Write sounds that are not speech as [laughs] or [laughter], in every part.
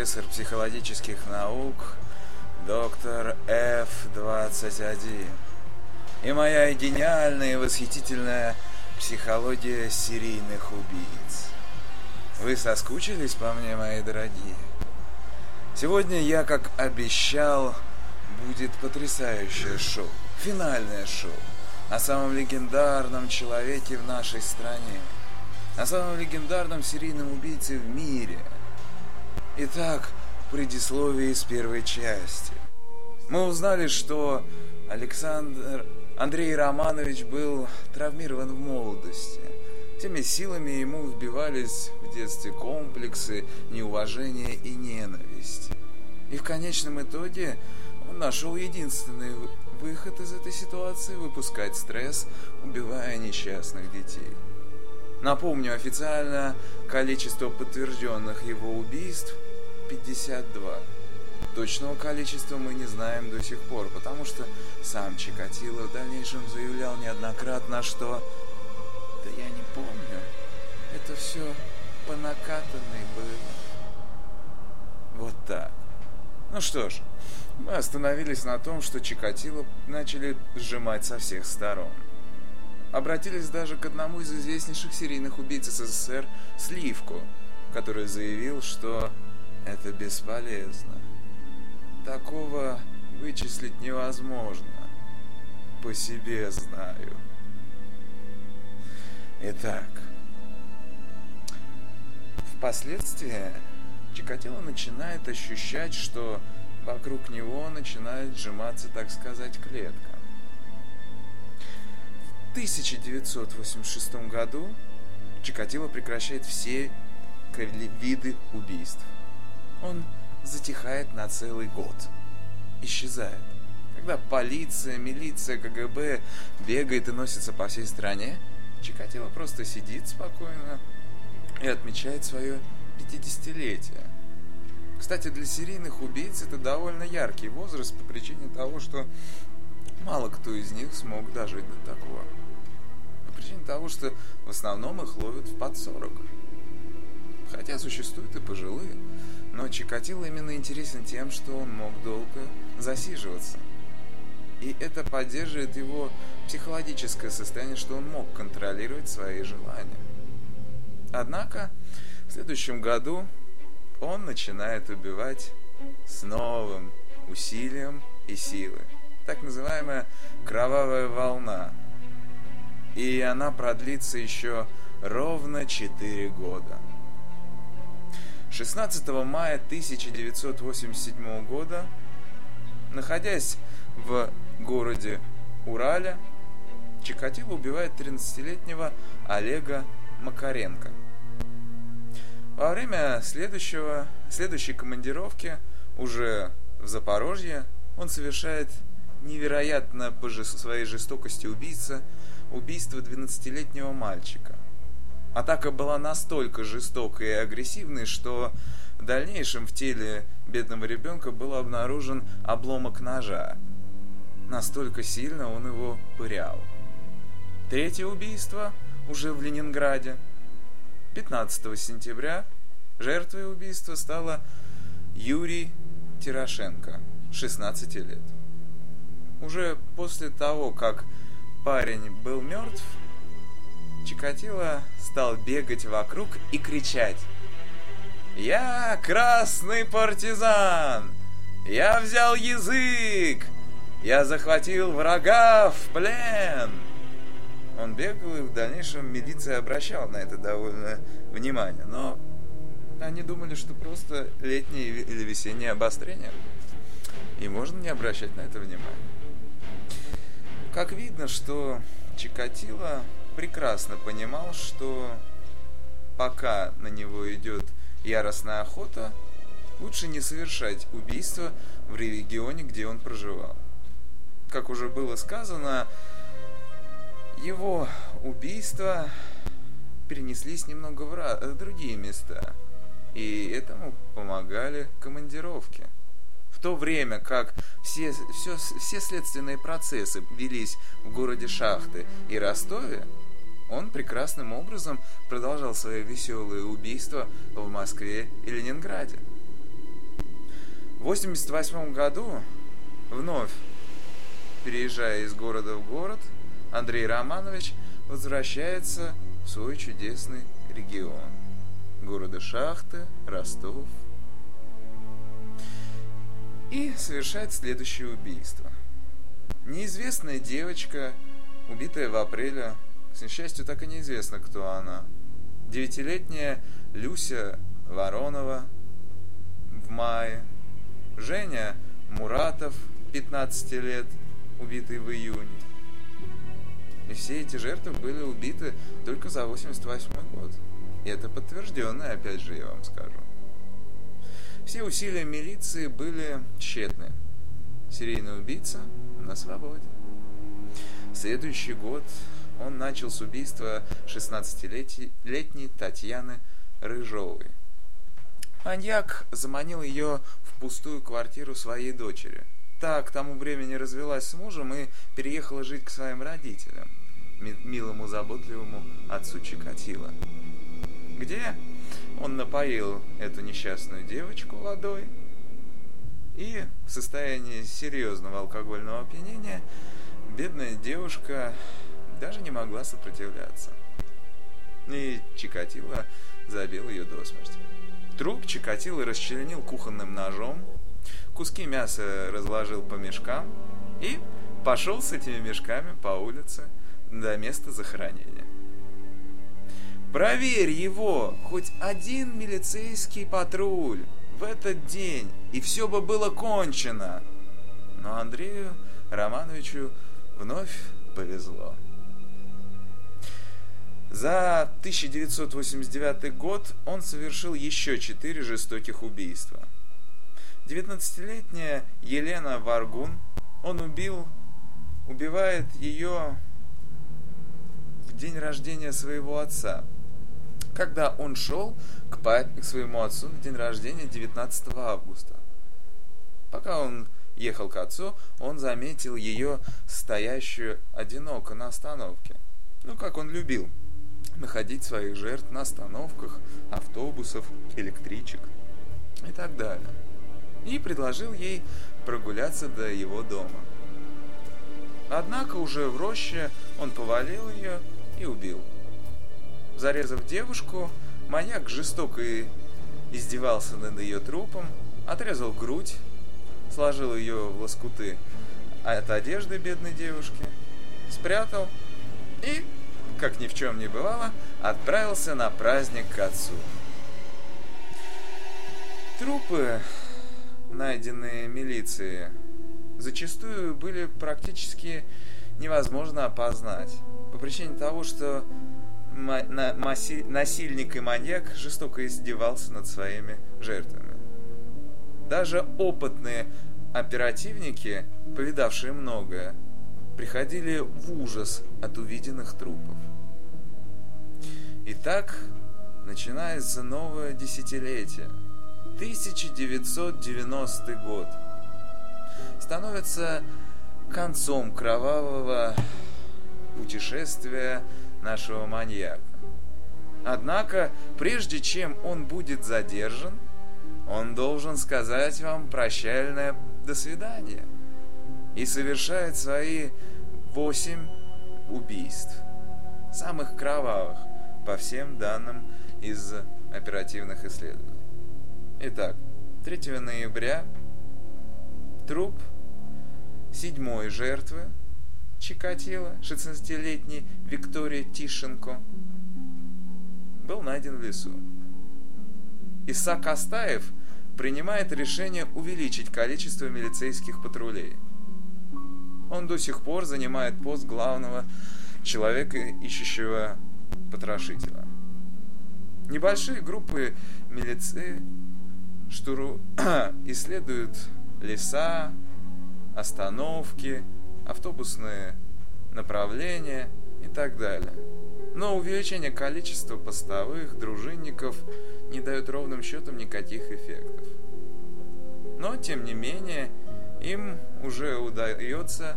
профессор психологических наук, доктор F21. И моя гениальная и восхитительная психология серийных убийц. Вы соскучились по мне, мои дорогие? Сегодня я, как обещал, будет потрясающее шоу, финальное шоу о самом легендарном человеке в нашей стране, о самом легендарном серийном убийце в мире. Итак, предисловие из первой части. Мы узнали, что Александр Андрей Романович был травмирован в молодости. Теми силами ему вбивались в детстве комплексы, неуважение и ненависть. И в конечном итоге он нашел единственный выход из этой ситуации – выпускать стресс, убивая несчастных детей. Напомню, официально количество подтвержденных его убийств – 52. Точного количества мы не знаем до сих пор, потому что сам Чикатило в дальнейшем заявлял неоднократно, что «Да я не помню, это все по накатанной было». Вот так. Ну что ж, мы остановились на том, что Чикатило начали сжимать со всех сторон. Обратились даже к одному из известнейших серийных убийц СССР Сливку, который заявил, что это бесполезно. Такого вычислить невозможно. По себе знаю. Итак, впоследствии Чикатило начинает ощущать, что вокруг него начинает сжиматься, так сказать, клетка. В 1986 году Чикатило прекращает все виды убийств. Он затихает на целый год. Исчезает. Когда полиция, милиция, КГБ бегает и носится по всей стране, Чикатило просто сидит спокойно и отмечает свое 50-летие. Кстати, для серийных убийц это довольно яркий возраст по причине того, что мало кто из них смог дожить до такого. Того, что в основном их ловят в под 40. Хотя существуют и пожилые. Но Чикатило именно интересен тем, что он мог долго засиживаться. И это поддерживает его психологическое состояние, что он мог контролировать свои желания. Однако в следующем году он начинает убивать с новым усилием и силой. Так называемая кровавая волна. И она продлится еще ровно 4 года. 16 мая 1987 года, находясь в городе Урале, Чикатило убивает 13-летнего Олега Макаренко – во время следующего, следующей командировки уже в Запорожье он совершает невероятно по своей жестокости убийца убийство 12-летнего мальчика. Атака была настолько жестокой и агрессивной, что в дальнейшем в теле бедного ребенка был обнаружен обломок ножа. Настолько сильно он его пырял. Третье убийство уже в Ленинграде – 15 сентября жертвой убийства стала Юрий Тирошенко, 16 лет. Уже после того, как парень был мертв, Чикатило стал бегать вокруг и кричать «Я красный партизан! Я взял язык! Я захватил врага в плен!» Он бегал, и в дальнейшем милиция обращала на это довольно внимание. Но они думали, что просто летнее или весеннее обострение. И можно не обращать на это внимание. Как видно, что Чикатило прекрасно понимал, что пока на него идет яростная охота, лучше не совершать убийство в регионе, где он проживал. Как уже было сказано, его убийства перенеслись немного в другие места, и этому помогали командировки. То время как все, все, все следственные процессы велись в городе Шахты и Ростове, он прекрасным образом продолжал свои веселые убийства в Москве и Ленинграде. В 1988 году, вновь переезжая из города в город, Андрей Романович возвращается в свой чудесный регион. Города Шахты, Ростов. И совершает следующее убийство. Неизвестная девочка, убитая в апреле к несчастью, так и неизвестно, кто она. Девятилетняя Люся Воронова в мае. Женя Муратов, 15 лет, убитый в июне. И все эти жертвы были убиты только за 88 год. И это подтвержденное, опять же, я вам скажу. Все усилия милиции были тщетны. Серийный убийца на свободе. Следующий год он начал с убийства 16-летней Татьяны Рыжовой. Маньяк заманил ее в пустую квартиру своей дочери. Та к тому времени развелась с мужем и переехала жить к своим родителям, милому заботливому отцу Чикатило. Где он напоил эту несчастную девочку водой и в состоянии серьезного алкогольного опьянения бедная девушка даже не могла сопротивляться. И Чикатило забил ее до смерти. Труп Чикатило расчленил кухонным ножом, куски мяса разложил по мешкам и пошел с этими мешками по улице до места захоронения. Проверь его, хоть один милицейский патруль в этот день, и все бы было кончено. Но Андрею Романовичу вновь повезло. За 1989 год он совершил еще четыре жестоких убийства. 19-летняя Елена Варгун, он убил, убивает ее в день рождения своего отца, когда он шел к папе, к своему отцу на день рождения 19 августа. Пока он ехал к отцу, он заметил ее стоящую одиноко на остановке. Ну, как он любил – находить своих жертв на остановках автобусов, электричек и так далее. И предложил ей прогуляться до его дома. Однако уже в роще он повалил ее и убил. Зарезав девушку, маньяк жестоко издевался над ее трупом, отрезал грудь, сложил ее в лоскуты от одежды бедной девушки, спрятал и как ни в чем не бывало, отправился на праздник к отцу. Трупы, найденные милицией, зачастую были практически невозможно опознать. По причине того, что насильник и маньяк жестоко издевался над своими жертвами. Даже опытные оперативники, повидавшие многое, приходили в ужас от увиденных трупов. Итак, начинается новое десятилетие. 1990 год. Становится концом кровавого путешествия нашего маньяка. Однако, прежде чем он будет задержан, он должен сказать вам прощальное «до свидания» и совершает свои восемь убийств, самых кровавых, по всем данным из оперативных исследований. Итак, 3 ноября труп седьмой жертвы Чикатило, 16-летней Виктория Тишенко, был найден в лесу. Исаак Астаев принимает решение увеличить количество милицейских патрулей. Он до сих пор занимает пост главного человека, ищущего потрошителя. Небольшие группы милиции штуру... [coughs] исследуют леса, остановки, автобусные направления и так далее. Но увеличение количества постовых, дружинников не дает ровным счетом никаких эффектов. Но, тем не менее, им уже удается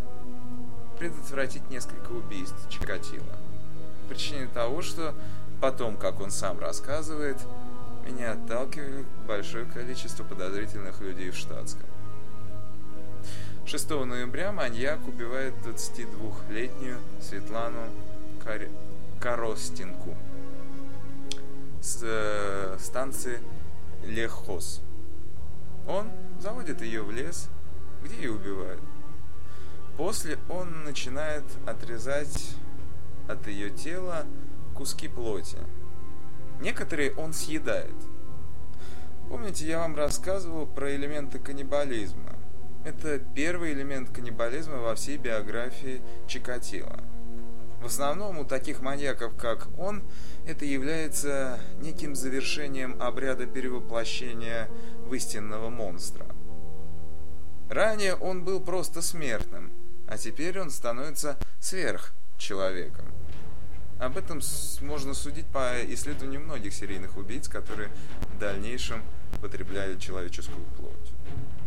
предотвратить несколько убийств Чикатило. по причине того, что потом, как он сам рассказывает, меня отталкивали большое количество подозрительных людей в штатском. 6 ноября маньяк убивает 22-летнюю Светлану Кар... Коростинку с э, станции Лехос. Он заводит ее в лес, где ее убивает. После он начинает отрезать от ее тела куски плоти. Некоторые он съедает. Помните, я вам рассказывал про элементы каннибализма. Это первый элемент каннибализма во всей биографии Чикатило. В основном у таких маньяков, как он, это является неким завершением обряда перевоплощения в истинного монстра. Ранее он был просто смертным, а теперь он становится сверхчеловеком. Об этом можно судить по исследованию многих серийных убийц, которые в дальнейшем потребляют человеческую плоть.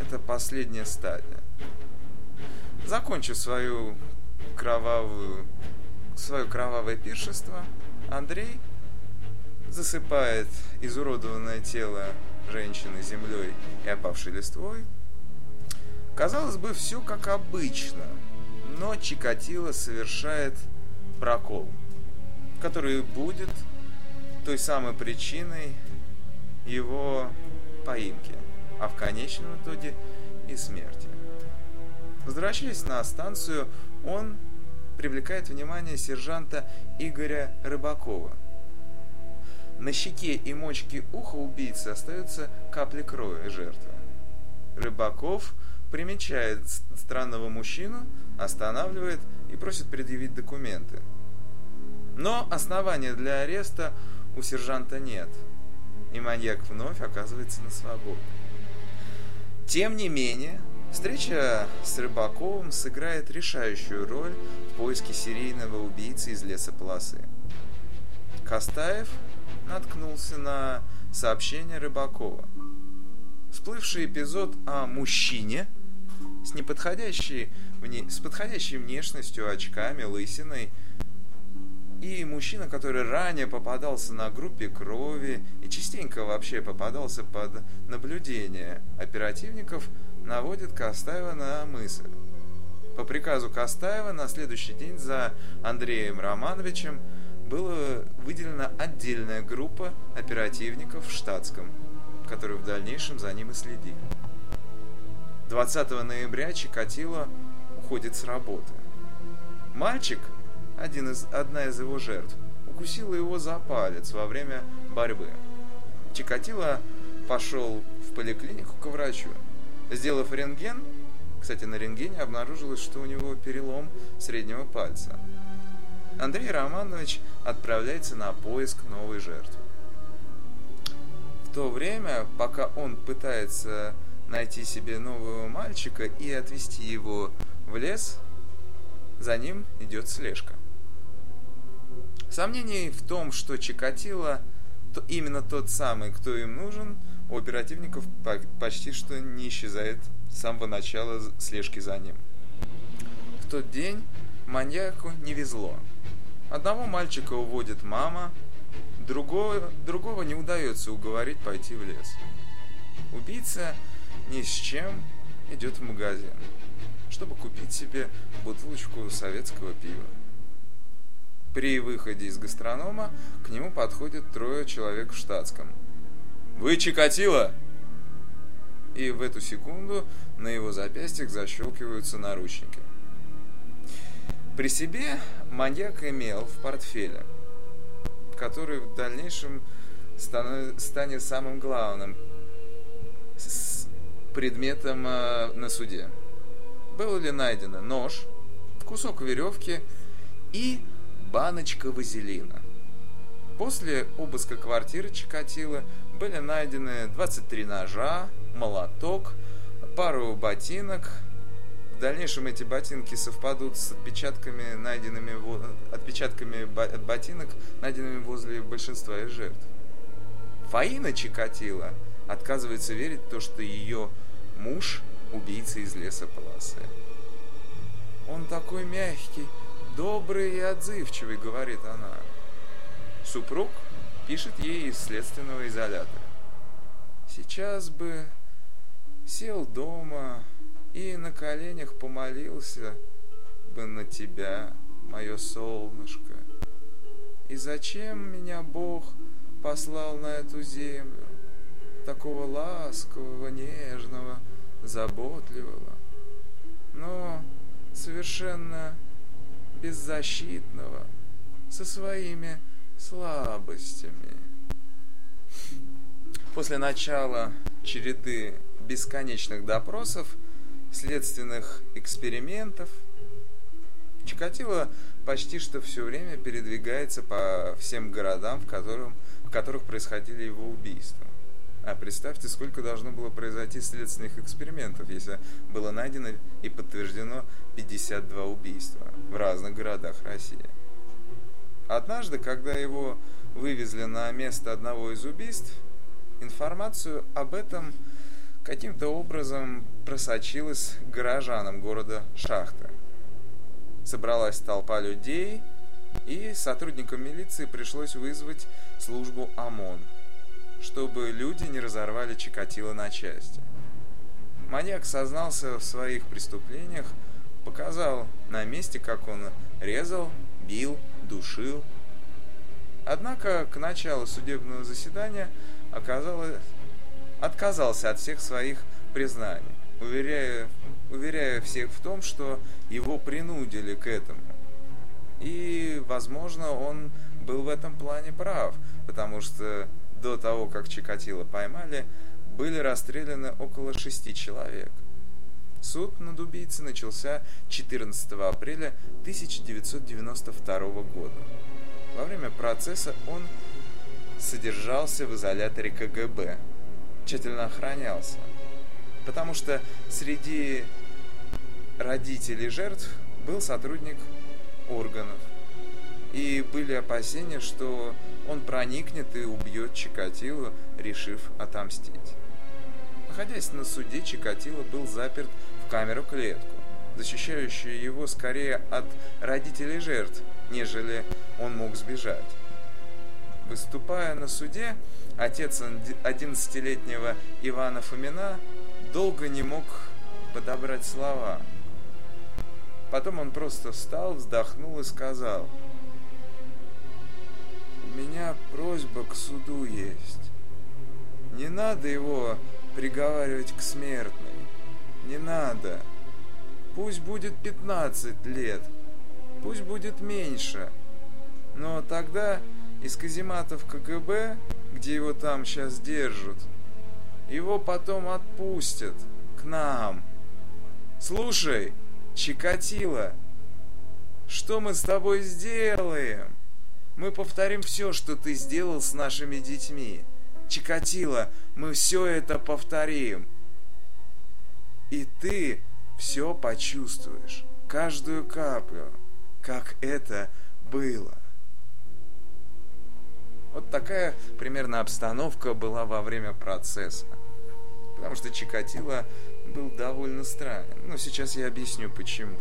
Это последняя стадия. Закончив свою кровавую, свое кровавое пиршество, Андрей засыпает изуродованное тело женщины землей и опавшей листвой. Казалось бы, все как обычно, но Чикатило совершает прокол, который будет той самой причиной его поимки, а в конечном итоге и смерти. Возвращаясь на станцию, он привлекает внимание сержанта Игоря Рыбакова. На щеке и мочке уха убийцы остаются капли крови жертвы. Рыбаков примечает странного мужчину, останавливает и просит предъявить документы. Но основания для ареста у сержанта нет, и маньяк вновь оказывается на свободе. Тем не менее, встреча с Рыбаковым сыграет решающую роль в поиске серийного убийцы из лесополосы. Костаев наткнулся на сообщение Рыбакова. Всплывший эпизод о мужчине с неподходящей, с подходящей внешностью, очками, лысиной – и мужчина, который ранее попадался на группе крови и частенько вообще попадался под наблюдение оперативников, наводит Костаева на мысль. По приказу Костаева на следующий день за Андреем Романовичем была выделена отдельная группа оперативников в штатском, которые в дальнейшем за ним и следили. 20 ноября Чикатило уходит с работы. Мальчик – один из, одна из его жертв, укусила его за палец во время борьбы. Чикатило пошел в поликлинику к врачу. Сделав рентген, кстати, на рентгене обнаружилось, что у него перелом среднего пальца. Андрей Романович отправляется на поиск новой жертвы. В то время, пока он пытается найти себе нового мальчика и отвезти его в лес, за ним идет слежка. Сомнений в том, что Чикатило то именно тот самый, кто им нужен, у оперативников почти что не исчезает с самого начала слежки за ним. В тот день маньяку не везло. Одного мальчика уводит мама, другого, другого не удается уговорить пойти в лес. Убийца ни с чем идет в магазин, чтобы купить себе бутылочку советского пива. При выходе из гастронома к нему подходит трое человек в штатском. «Вы Чикатило?» И в эту секунду на его запястьях защелкиваются наручники. При себе маньяк имел в портфеле, который в дальнейшем станет самым главным предметом э, на суде. Было ли найдено нож, кусок веревки и баночка вазелина. После обыска квартиры Чикатило были найдены 23 ножа, молоток, пару ботинок. В дальнейшем эти ботинки совпадут с отпечатками, найденными, отпечатками от ботинок, найденными возле большинства из жертв. Фаина Чикатило отказывается верить в то, что ее муж – убийца из леса полосы. Он такой мягкий, добрый и отзывчивый, говорит она. Супруг пишет ей из следственного изолятора. Сейчас бы сел дома и на коленях помолился бы на тебя, мое солнышко. И зачем меня Бог послал на эту землю, такого ласкового, нежного, заботливого, но совершенно беззащитного, со своими слабостями. После начала череды бесконечных допросов, следственных экспериментов, Чикатило почти что все время передвигается по всем городам, в, котором, в которых происходили его убийства. А представьте, сколько должно было произойти следственных экспериментов, если было найдено и подтверждено 52 убийства в разных городах России. Однажды, когда его вывезли на место одного из убийств, информацию об этом каким-то образом просочилась горожанам города Шахта. Собралась толпа людей, и сотрудникам милиции пришлось вызвать службу ОМОН, чтобы люди не разорвали Чикатило на части. Маньяк сознался в своих преступлениях, показал на месте, как он резал, бил, душил. Однако к началу судебного заседания оказалось, отказался от всех своих признаний, уверяя, уверяя всех в том, что его принудили к этому. И, возможно, он был в этом плане прав, потому что до того, как Чикатило поймали, были расстреляны около шести человек. Суд над убийцей начался 14 апреля 1992 года. Во время процесса он содержался в изоляторе КГБ, тщательно охранялся, потому что среди родителей жертв был сотрудник органов, и были опасения, что он проникнет и убьет Чикатило, решив отомстить. Находясь на суде, Чикатило был заперт в камеру-клетку, защищающую его скорее от родителей жертв, нежели он мог сбежать. Выступая на суде, отец 11-летнего Ивана Фомина долго не мог подобрать слова. Потом он просто встал, вздохнул и сказал, «У меня просьба к суду есть. Не надо его приговаривать к смертной. Не надо. Пусть будет 15 лет, пусть будет меньше. Но тогда из казематов КГБ, где его там сейчас держат, его потом отпустят к нам. Слушай, Чикатило, что мы с тобой сделаем? Мы повторим все, что ты сделал с нашими детьми. Чикатило, мы все это повторим. И ты все почувствуешь, каждую каплю, как это было. Вот такая примерно обстановка была во время процесса. Потому что Чикатило был довольно странен. Но сейчас я объясню почему.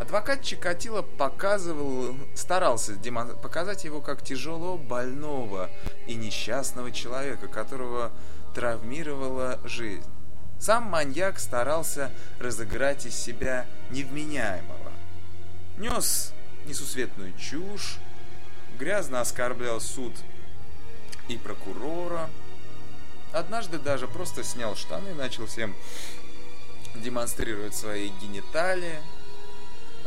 Адвокат Чикатило показывал, старался показать его как тяжело больного и несчастного человека, которого травмировала жизнь. Сам маньяк старался разыграть из себя невменяемого. Нес несусветную чушь, грязно оскорблял суд и прокурора. Однажды даже просто снял штаны и начал всем демонстрировать свои гениталии.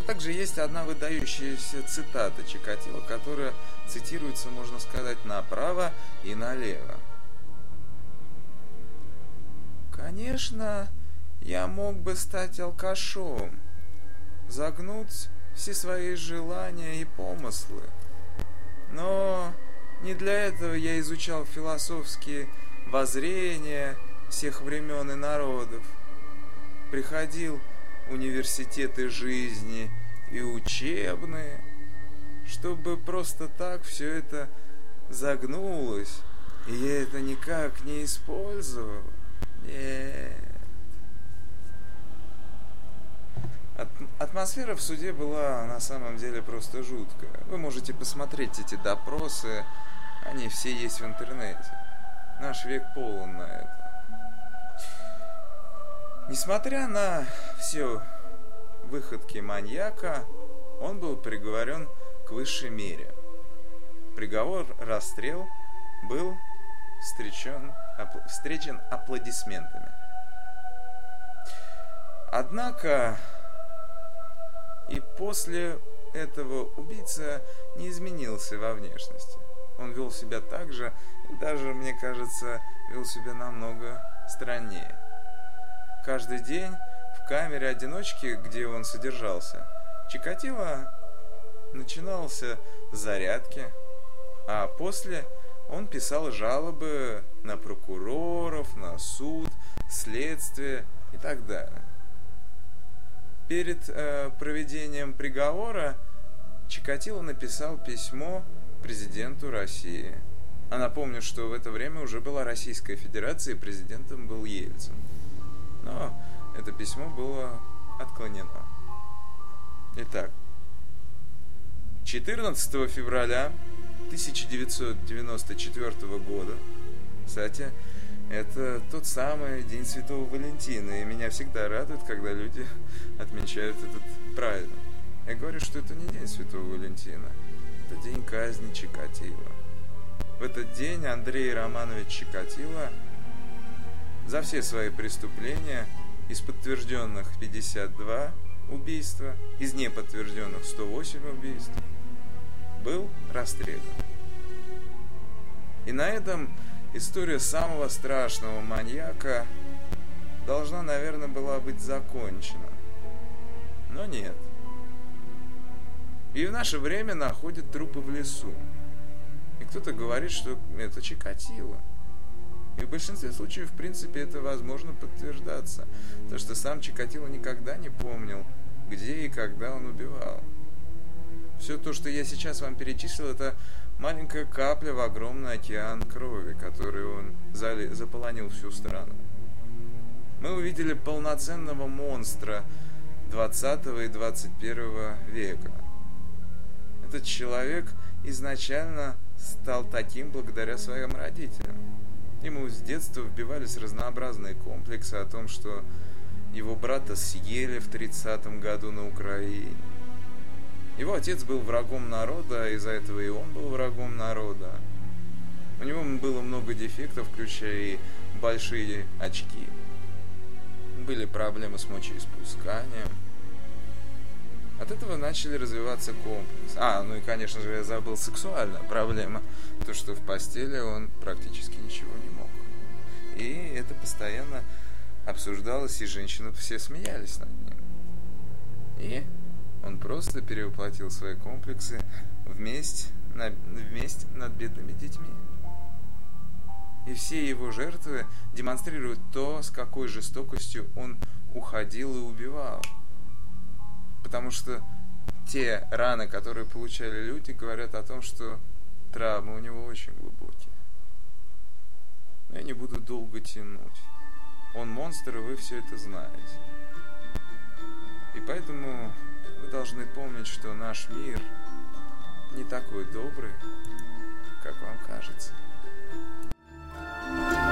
Также есть одна выдающаяся цитата Чикатило, которая цитируется, можно сказать, направо и налево. Конечно, я мог бы стать алкашом, загнуть все свои желания и помыслы, но не для этого я изучал философские воззрения всех времен и народов. Приходил университеты жизни и учебные, чтобы просто так все это загнулось, и я это никак не использовал. Нет. От, атмосфера в суде была на самом деле просто жуткая. Вы можете посмотреть эти допросы, они все есть в интернете. Наш век полон на это. Несмотря на все выходки маньяка, он был приговорен к высшей мере. Приговор расстрел был встречен, встречен аплодисментами. Однако и после этого убийца не изменился во внешности. Он вел себя так же, и даже, мне кажется, вел себя намного страннее. Каждый день в камере одиночки, где он содержался, Чикатило начинался с зарядки, а после он писал жалобы на прокуроров, на суд, следствие и так далее. Перед э, проведением приговора Чикатило написал письмо президенту России. А напомню, что в это время уже была Российская Федерация, и президентом был Ельцин. Но это письмо было отклонено. Итак, 14 февраля 1994 года, кстати, это тот самый День Святого Валентина, и меня всегда радует, когда люди [laughs] отмечают этот праздник. Я говорю, что это не День Святого Валентина, это день казни Чикатило. В этот день Андрей Романович Чикатило за все свои преступления из подтвержденных 52 убийства, из неподтвержденных 108 убийств, был расстрелян. И на этом история самого страшного маньяка должна, наверное, была быть закончена. Но нет. И в наше время находят трупы в лесу. И кто-то говорит, что это Чикатило. И в большинстве случаев, в принципе, это возможно подтверждаться. То, что сам Чикатило никогда не помнил, где и когда он убивал. Все то, что я сейчас вам перечислил, это маленькая капля в огромный океан крови, который он зали, заполонил всю страну. Мы увидели полноценного монстра 20 и 21 века. Этот человек изначально стал таким благодаря своим родителям. Ему с детства вбивались разнообразные комплексы о том, что его брата съели в 30 году на Украине. Его отец был врагом народа, из-за этого и он был врагом народа. У него было много дефектов, включая и большие очки. Были проблемы с мочеиспусканием. От этого начали развиваться комплексы. А, ну и, конечно же, я забыл сексуальная проблема. То, что в постели он практически ничего не. И это постоянно обсуждалось, и женщины все смеялись над ним. И он просто перевоплотил свои комплексы вместе, на, вместе над бедными детьми. И все его жертвы демонстрируют то, с какой жестокостью он уходил и убивал. Потому что те раны, которые получали люди, говорят о том, что травмы у него очень глубокие. Я не буду долго тянуть. Он монстр, и вы все это знаете. И поэтому вы должны помнить, что наш мир не такой добрый, как вам кажется. thank you